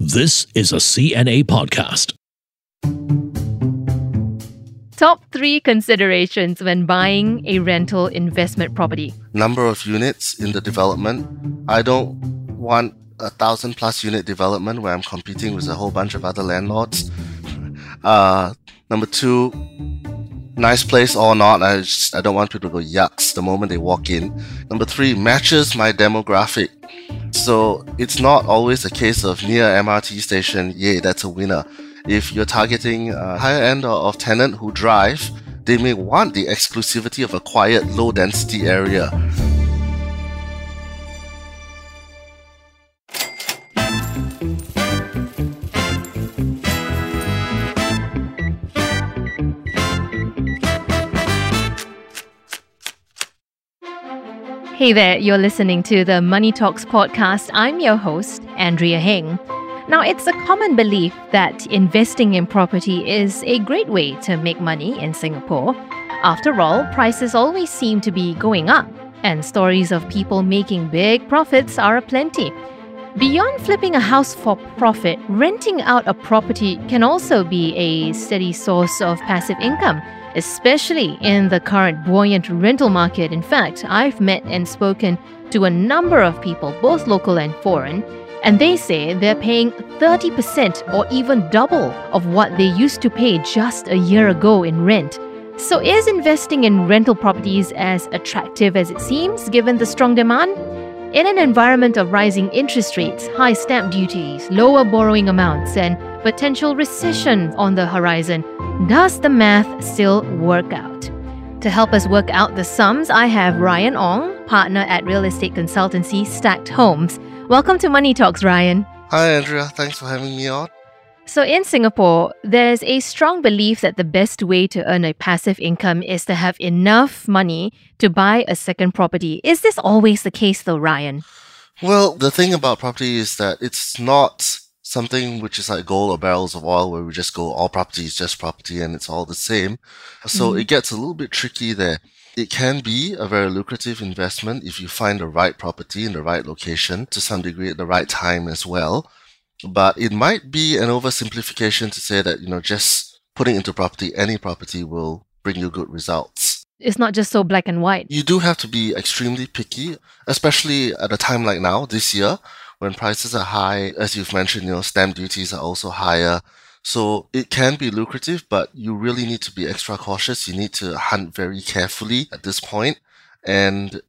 This is a CNA podcast. Top three considerations when buying a rental investment property. Number of units in the development. I don't want a thousand plus unit development where I'm competing with a whole bunch of other landlords. Uh, number two, nice place or not, I just I don't want people to go yucks the moment they walk in. Number three, matches my demographic. So it's not always a case of near MRT station, yay, that's a winner. If you're targeting a higher end of tenant who drive, they may want the exclusivity of a quiet, low density area. Hey there, you're listening to the Money Talks podcast. I'm your host, Andrea Heng. Now, it's a common belief that investing in property is a great way to make money in Singapore. After all, prices always seem to be going up, and stories of people making big profits are aplenty. Beyond flipping a house for profit, renting out a property can also be a steady source of passive income especially in the current buoyant rental market. In fact, I've met and spoken to a number of people, both local and foreign, and they say they're paying 30% or even double of what they used to pay just a year ago in rent. So, is investing in rental properties as attractive as it seems given the strong demand? In an environment of rising interest rates, high stamp duties, lower borrowing amounts, and potential recession on the horizon, does the math still work out? To help us work out the sums, I have Ryan Ong, partner at real estate consultancy Stacked Homes. Welcome to Money Talks, Ryan. Hi, Andrea. Thanks for having me on. So, in Singapore, there's a strong belief that the best way to earn a passive income is to have enough money to buy a second property. Is this always the case, though, Ryan? Well, the thing about property is that it's not something which is like gold or barrels of oil where we just go all property is just property and it's all the same. So mm. it gets a little bit tricky there. It can be a very lucrative investment if you find the right property in the right location to some degree at the right time as well. But it might be an oversimplification to say that, you know, just putting into property, any property will bring you good results. It's not just so black and white. You do have to be extremely picky, especially at a time like now, this year, when prices are high. As you've mentioned, you know, stamp duties are also higher. So it can be lucrative, but you really need to be extra cautious. You need to hunt very carefully at this point. And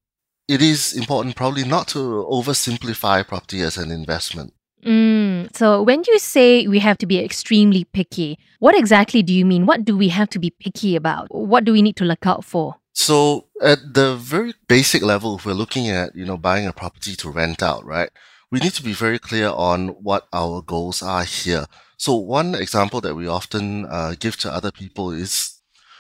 it is important probably not to oversimplify property as an investment. Mm, so when you say we have to be extremely picky, what exactly do you mean? What do we have to be picky about? What do we need to look out for? So at the very basic level, if we're looking at, you know, buying a property to rent out, right? We need to be very clear on what our goals are here. So one example that we often uh, give to other people is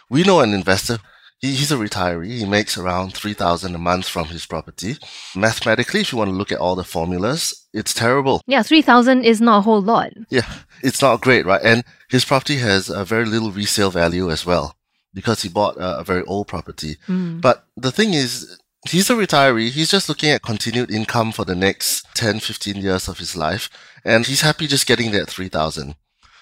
we know an investor he, he's a retiree. He makes around 3000 a month from his property. Mathematically, if you want to look at all the formulas, it's terrible. Yeah, 3000 is not a whole lot. Yeah, it's not great, right? And his property has a very little resale value as well because he bought a, a very old property. Mm. But the thing is, he's a retiree. He's just looking at continued income for the next 10, 15 years of his life. And he's happy just getting that 3000.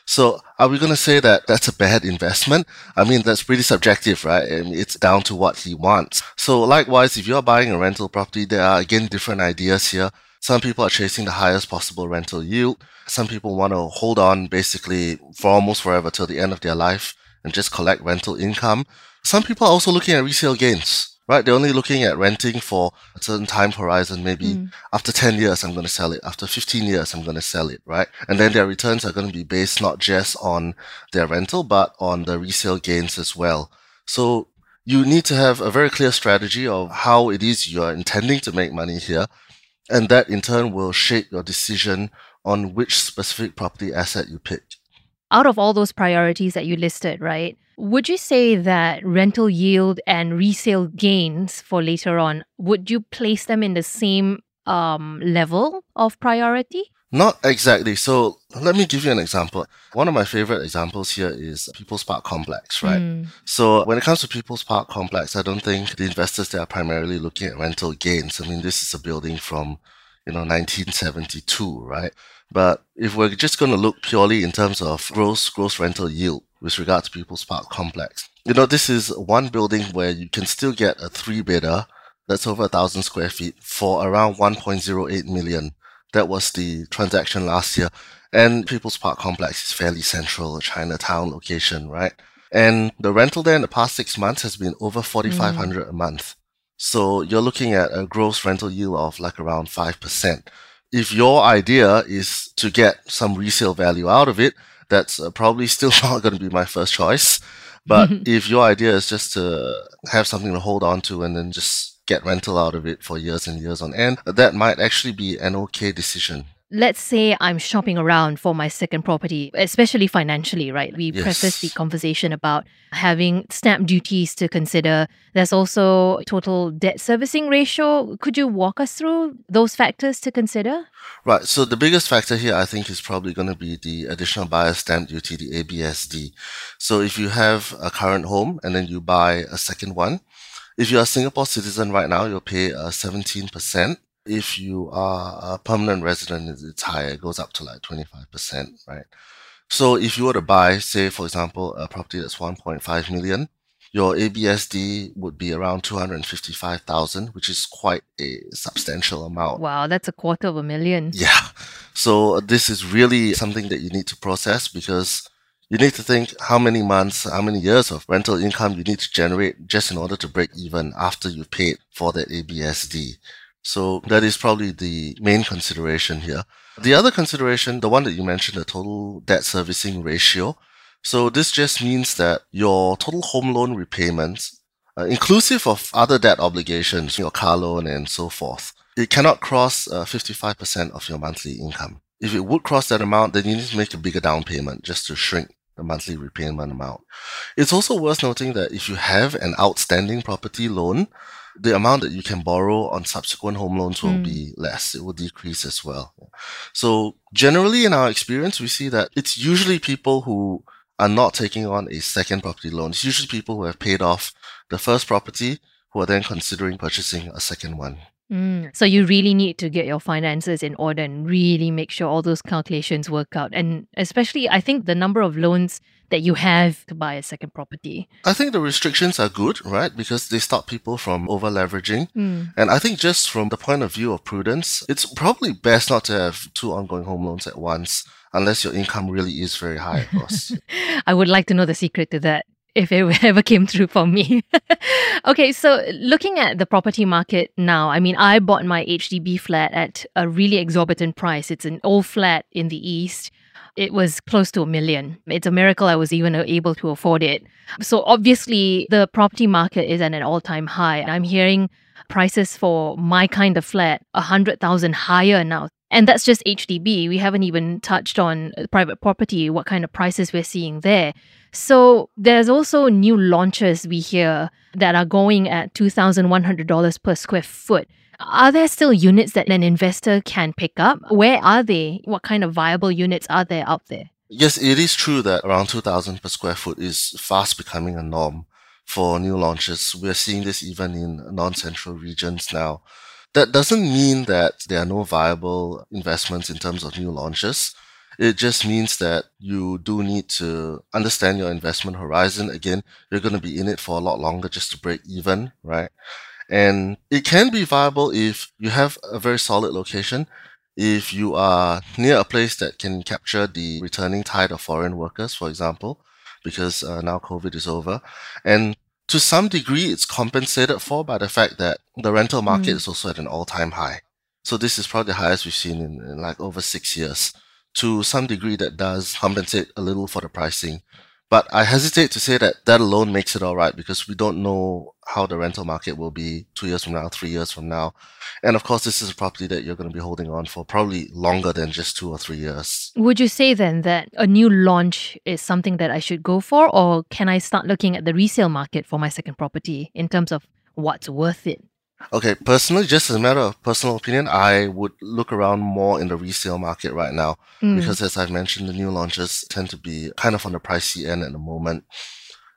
So are we going to say that that's a bad investment? I mean, that's pretty subjective, right? I mean, it's down to what he wants. So likewise, if you're buying a rental property, there are again different ideas here. Some people are chasing the highest possible rental yield. Some people want to hold on basically for almost forever till the end of their life and just collect rental income. Some people are also looking at resale gains right? They're only looking at renting for a certain time horizon. Maybe mm. after 10 years, I'm going to sell it. After 15 years, I'm going to sell it, right? And then their returns are going to be based not just on their rental, but on the resale gains as well. So you need to have a very clear strategy of how it is you are intending to make money here. And that in turn will shape your decision on which specific property asset you pick. Out of all those priorities that you listed, right? Would you say that rental yield and resale gains for later on, would you place them in the same um, level of priority? Not exactly. So let me give you an example. One of my favorite examples here is People's Park Complex, right? Mm. So when it comes to People's Park Complex, I don't think the investors they are primarily looking at rental gains. I mean, this is a building from you know, 1972, right? But if we're just going to look purely in terms of gross gross rental yield with regard to People's Park complex, you know, this is one building where you can still get a three bedder that's over a thousand square feet for around 1.08 million. That was the transaction last year. And People's Park complex is fairly central, Chinatown location, right? And the rental there in the past six months has been over 4,500 mm. a month. So you're looking at a gross rental yield of like around 5%. If your idea is to get some resale value out of it, that's uh, probably still not going to be my first choice. But if your idea is just to have something to hold on to and then just get rental out of it for years and years on end, that might actually be an okay decision. Let's say I'm shopping around for my second property, especially financially, right? We yes. prefaced the conversation about having stamp duties to consider. There's also total debt servicing ratio. Could you walk us through those factors to consider? Right. So the biggest factor here, I think, is probably going to be the additional buyer stamp duty, the ABSD. So if you have a current home and then you buy a second one, if you're a Singapore citizen right now, you'll pay uh, 17%. If you are a permanent resident, it's higher. It goes up to like 25%, right? So if you were to buy, say, for example, a property that's 1.5 million, your ABSD would be around 255,000, which is quite a substantial amount. Wow, that's a quarter of a million. Yeah. So this is really something that you need to process because you need to think how many months, how many years of rental income you need to generate just in order to break even after you've paid for that ABSD. So that is probably the main consideration here. The other consideration, the one that you mentioned, the total debt servicing ratio. So this just means that your total home loan repayments, uh, inclusive of other debt obligations, your car loan and so forth, it cannot cross uh, 55% of your monthly income. If it would cross that amount, then you need to make a bigger down payment just to shrink the monthly repayment amount. It's also worth noting that if you have an outstanding property loan, the amount that you can borrow on subsequent home loans will mm. be less. It will decrease as well. So generally in our experience, we see that it's usually people who are not taking on a second property loan. It's usually people who have paid off the first property who are then considering purchasing a second one. Mm. So you really need to get your finances in order and really make sure all those calculations work out. And especially, I think the number of loans that you have to buy a second property. I think the restrictions are good, right? Because they stop people from over leveraging. Mm. And I think just from the point of view of prudence, it's probably best not to have two ongoing home loans at once unless your income really is very high, of course. I would like to know the secret to that if it ever came through for me. okay, so looking at the property market now, I mean, I bought my HDB flat at a really exorbitant price. It's an old flat in the east. It was close to a million. It's a miracle I was even able to afford it. So obviously, the property market is at an all-time high. I'm hearing prices for my kind of flat a hundred thousand higher now. And that's just HDB. We haven't even touched on private property, what kind of prices we're seeing there. So there's also new launches we hear that are going at $2,100 per square foot. Are there still units that an investor can pick up? Where are they? What kind of viable units are there out there? Yes, it is true that around 2000 per square foot is fast becoming a norm for new launches. We're seeing this even in non-central regions now. That doesn't mean that there are no viable investments in terms of new launches. It just means that you do need to understand your investment horizon. Again, you're going to be in it for a lot longer just to break even, right? And it can be viable if you have a very solid location, if you are near a place that can capture the returning tide of foreign workers, for example, because uh, now COVID is over. And to some degree, it's compensated for by the fact that the rental market mm. is also at an all time high. So this is probably the highest we've seen in, in like over six years to some degree that does compensate a little for the pricing. But I hesitate to say that that alone makes it all right because we don't know how the rental market will be two years from now, three years from now. And of course, this is a property that you're going to be holding on for probably longer than just two or three years. Would you say then that a new launch is something that I should go for, or can I start looking at the resale market for my second property in terms of what's worth it? Okay, personally, just as a matter of personal opinion, I would look around more in the resale market right now mm. because, as I've mentioned, the new launches tend to be kind of on the pricey end at the moment.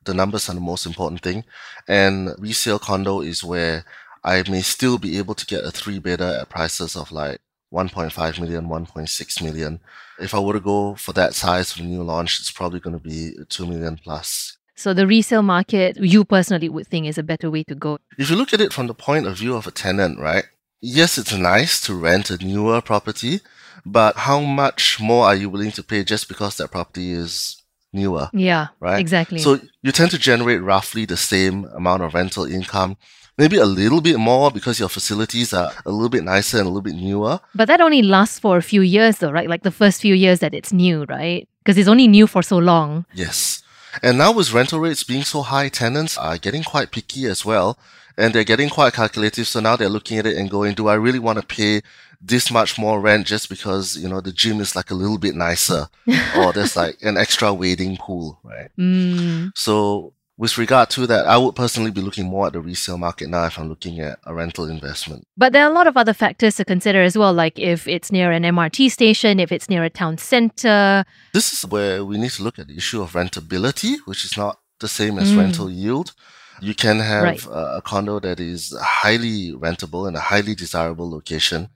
The numbers are the most important thing, and resale condo is where I may still be able to get a three bedder at prices of like 1.5 million, 1.6 million. If I were to go for that size for a new launch, it's probably going to be 2 million plus. So the resale market, you personally would think is a better way to go. If you look at it from the point of view of a tenant, right? Yes, it's nice to rent a newer property, but how much more are you willing to pay just because that property is newer? Yeah, right? Exactly. So you tend to generate roughly the same amount of rental income maybe a little bit more because your facilities are a little bit nicer and a little bit newer. But that only lasts for a few years, though, right? Like the first few years that it's new, right? Because it's only new for so long. Yes. And now with rental rates being so high, tenants are getting quite picky as well. And they're getting quite calculative. So now they're looking at it and going, do I really want to pay this much more rent just because, you know, the gym is like a little bit nicer or there's like an extra wading pool, right? Mm. So with regard to that, I would personally be looking more at the resale market now if I'm looking at a rental investment. But there are a lot of other factors to consider as well, like if it's near an MRT station, if it's near a town center. This is where we need to look at the issue of rentability, which is not the same as mm. rental yield. You can have right. a, a condo that is highly rentable in a highly desirable location.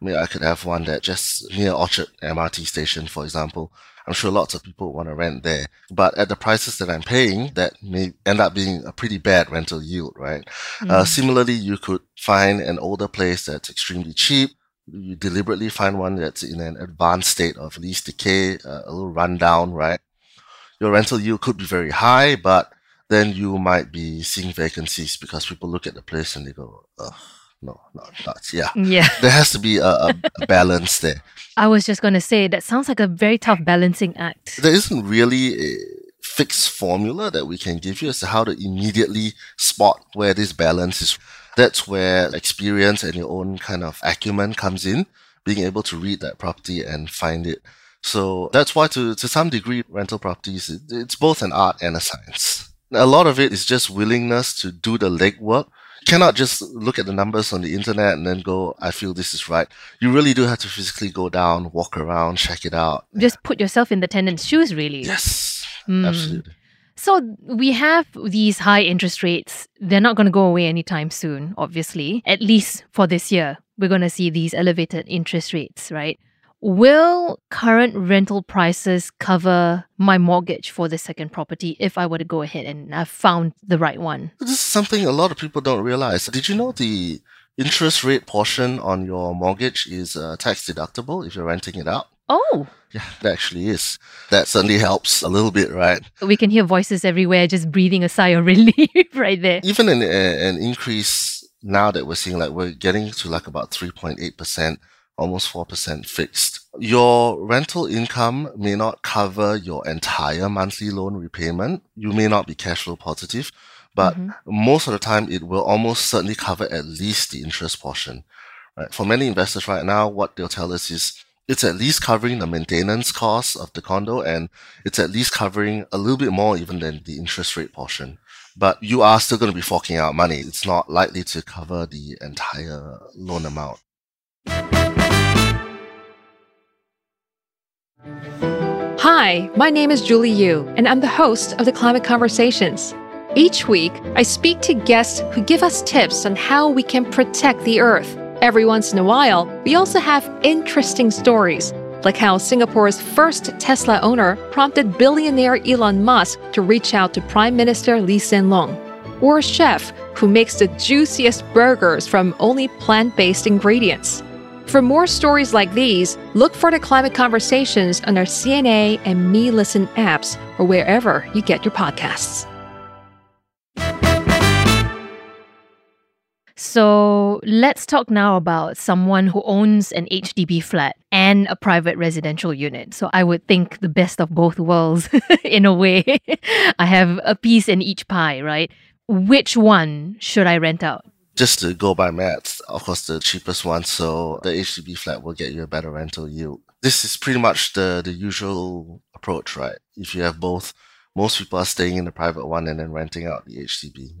I mean, I could have one that just near Orchard MRT station, for example, I'm sure lots of people want to rent there. But at the prices that I'm paying, that may end up being a pretty bad rental yield, right? Mm. Uh, similarly, you could find an older place that's extremely cheap. You deliberately find one that's in an advanced state of lease decay, uh, a little rundown, right? Your rental yield could be very high, but then you might be seeing vacancies because people look at the place and they go, ugh no, not nuts. Yeah. Yeah. There has to be a, a, a balance there. I was just going to say that sounds like a very tough balancing act. There isn't really a fixed formula that we can give you as to how to immediately spot where this balance is. That's where experience and your own kind of acumen comes in, being able to read that property and find it. So that's why, to, to some degree, rental properties, it, it's both an art and a science. A lot of it is just willingness to do the legwork cannot just look at the numbers on the internet and then go, I feel this is right. You really do have to physically go down, walk around, check it out. Just put yourself in the tenant's shoes, really. Yes, mm. absolutely. So we have these high interest rates. They're not going to go away anytime soon, obviously, at least for this year. We're going to see these elevated interest rates, right? Will current rental prices cover my mortgage for the second property if I were to go ahead and I've found the right one? This is something a lot of people don't realize. Did you know the interest rate portion on your mortgage is uh, tax deductible if you're renting it out? Oh. Yeah, it actually is. That certainly helps a little bit, right? We can hear voices everywhere just breathing a sigh of relief right there. Even an, an increase now that we're seeing, like we're getting to like about 3.8% almost 4% fixed. Your rental income may not cover your entire monthly loan repayment. You may not be cash flow positive, but mm-hmm. most of the time it will almost certainly cover at least the interest portion. Right? For many investors right now, what they'll tell us is it's at least covering the maintenance costs of the condo and it's at least covering a little bit more even than the interest rate portion. But you are still going to be forking out money. It's not likely to cover the entire loan amount. Hi, my name is Julie Yoo, and I'm the host of the Climate Conversations. Each week, I speak to guests who give us tips on how we can protect the Earth. Every once in a while, we also have interesting stories, like how Singapore's first Tesla owner prompted billionaire Elon Musk to reach out to Prime Minister Lee Hsien Loong, or a chef who makes the juiciest burgers from only plant based ingredients. For more stories like these, look for the Climate Conversations on our CNA and Me Listen apps or wherever you get your podcasts. So let's talk now about someone who owns an HDB flat and a private residential unit. So I would think the best of both worlds in a way. I have a piece in each pie, right? Which one should I rent out? Just to go by maths, of course, the cheapest one. So the HDB flat will get you a better rental yield. This is pretty much the, the usual approach, right? If you have both, most people are staying in the private one and then renting out the HDB.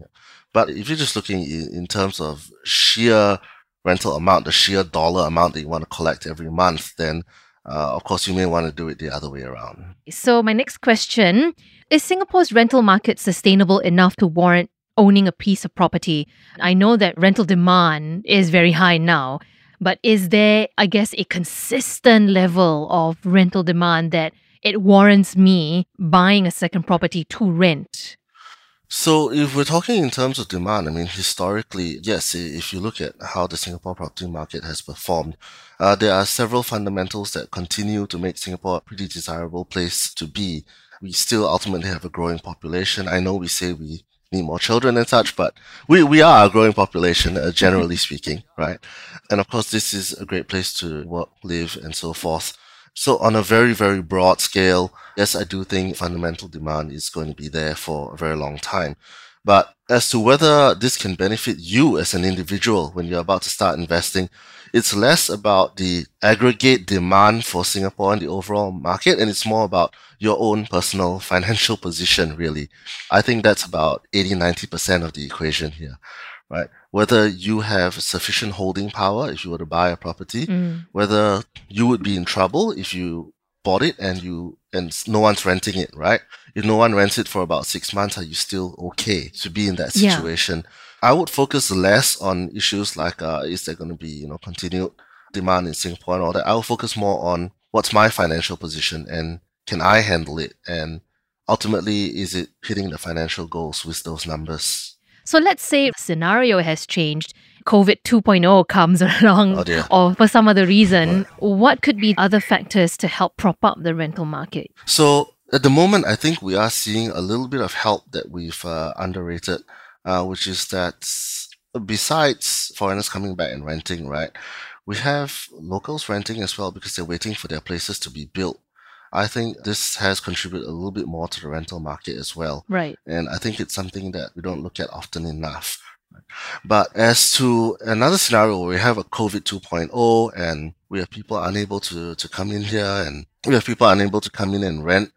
But if you're just looking in, in terms of sheer rental amount, the sheer dollar amount that you want to collect every month, then uh, of course you may want to do it the other way around. So my next question is Singapore's rental market sustainable enough to warrant owning a piece of property. I know that rental demand is very high now, But is there, I guess, a consistent level of rental demand that it warrants me buying a second property to rent? So if we're talking in terms of demand, I mean, historically, yes, if you look at how the Singapore property market has performed, uh, there are several fundamentals that continue to make Singapore a pretty desirable place to be. We still ultimately have a growing population. I know we say we need more children and such, but we, we are a growing population, uh, generally speaking, right? And of course, this is a great place to work, live, and so forth. So on a very, very broad scale, yes, I do think fundamental demand is going to be there for a very long time. But as to whether this can benefit you as an individual when you're about to start investing, it's less about the aggregate demand for Singapore and the overall market, and it's more about your own personal financial position, really. I think that's about 80, 90% of the equation here, right? Whether you have sufficient holding power if you were to buy a property, Mm. whether you would be in trouble if you bought it and you and no one's renting it, right? If no one rents it for about six months, are you still okay to be in that Yeah. I would focus less on issues like uh, is there going to be you know continued demand in Singapore and all that. I will focus more on what's my financial position and can I handle it and ultimately is it hitting the financial goals with those numbers? So let's say scenario has changed. COVID 2.0 comes along, Oh or for some other reason, what could be other factors to help prop up the rental market? So at the moment, I think we are seeing a little bit of help that we've uh, underrated, uh, which is that besides foreigners coming back and renting, right, we have locals renting as well because they're waiting for their places to be built. I think this has contributed a little bit more to the rental market as well. Right. And I think it's something that we don't look at often enough. But as to another scenario where we have a COVID 2.0 and we have people unable to, to come in here and we have people unable to come in and rent,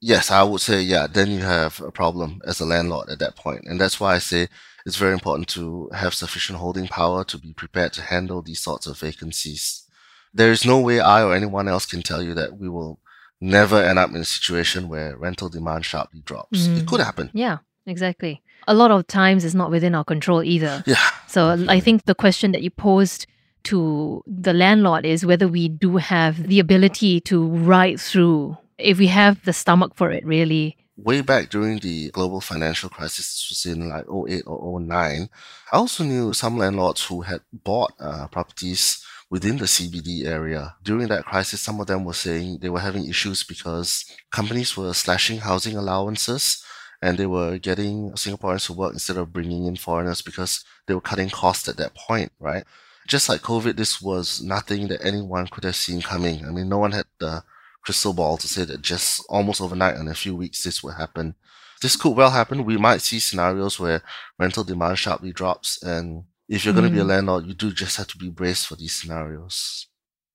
yes, I would say, yeah, then you have a problem as a landlord at that point. And that's why I say it's very important to have sufficient holding power to be prepared to handle these sorts of vacancies. There is no way I or anyone else can tell you that we will never end up in a situation where rental demand sharply drops. Mm. It could happen. Yeah, exactly. A lot of times it's not within our control either. Yeah. So I think the question that you posed to the landlord is whether we do have the ability to ride through, if we have the stomach for it, really. Way back during the global financial crisis, this was in like 08 or 09, I also knew some landlords who had bought uh, properties within the CBD area. During that crisis, some of them were saying they were having issues because companies were slashing housing allowances and they were getting Singaporeans to work instead of bringing in foreigners because they were cutting costs at that point, right? Just like COVID, this was nothing that anyone could have seen coming. I mean, no one had the crystal ball to say that just almost overnight in a few weeks this would happen. This could well happen. We might see scenarios where rental demand sharply drops and if you're going to be a Mm. landlord, you do just have to be braced for these scenarios.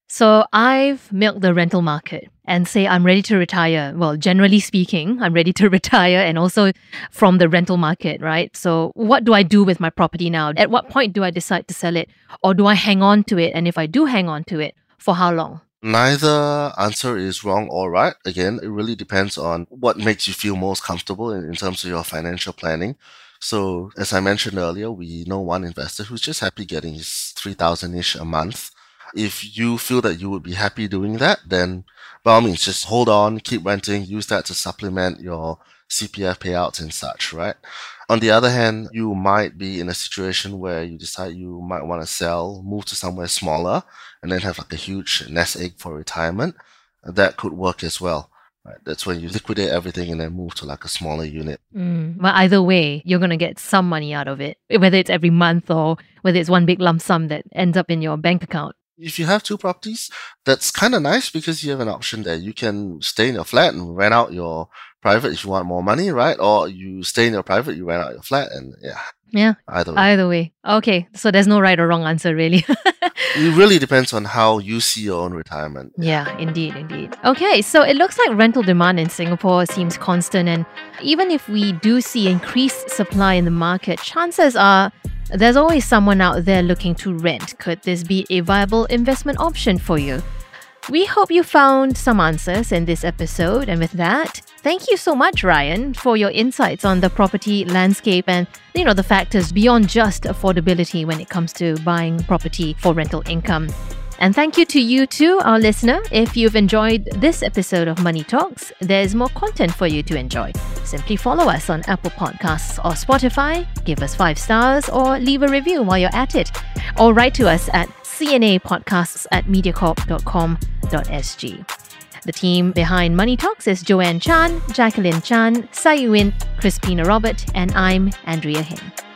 So I've milked the rental market and say I'm ready to retire. Well, generally speaking, I'm ready to retire and also from the rental market, right? So what do I do with my property now? At what point do I decide to sell it? Or do I hang on to it? And if I do hang on to it, for how long? Neither answer is wrong or right. Again, it really depends on what makes you feel most comfortable in, in terms of your financial planning. So, as I mentioned earlier, we know one investor who's just happy getting his 3000 ish a month. If you feel that you would be happy doing that, then by all means, just hold on, keep renting, use that to supplement your CPF payouts and such, right? On the other hand, you might be in a situation where you decide you might want to sell, move to somewhere smaller, and then have like a huge nest egg for retirement. That could work as well. Right? That's when you liquidate everything and then move to like a smaller unit. Mm. But either way, you're going to get some money out of it, whether it's every month or whether it's one big lump sum that ends up in your bank account. If you have two properties, that's kind of nice because you have an option there. You can stay in your flat and rent out your private if you want more money, right? Or you stay in your private, you rent out your flat, and yeah, Yeah, either way. either way. Okay, so there's no right or wrong answer, really. it really depends on how you see your own retirement. Yeah, indeed, indeed. Okay, so it looks like rental demand in Singapore seems constant, and even if we do see increased supply in the market, chances are there's always someone out there looking to rent. Could this be a viable investment option for you? We hope you found some answers in this episode. And with that, thank you so much, Ryan, for your insights on the property landscape and, you know, the factors beyond just affordability when it comes to buying property for rental income. And thank you to you too, our listener. If you've enjoyed this episode of Money Talks, there's more content for you to enjoy. Simply follow us on Apple Podcasts or Spotify, give us five stars, or leave a review while you're at it. Or write to us at cnapodcasts at mediacorp.com.sg. The team behind Money Talks is Joanne Chan, Jacqueline Chan, Sayuin, Crispina Robert, and I'm Andrea Heng.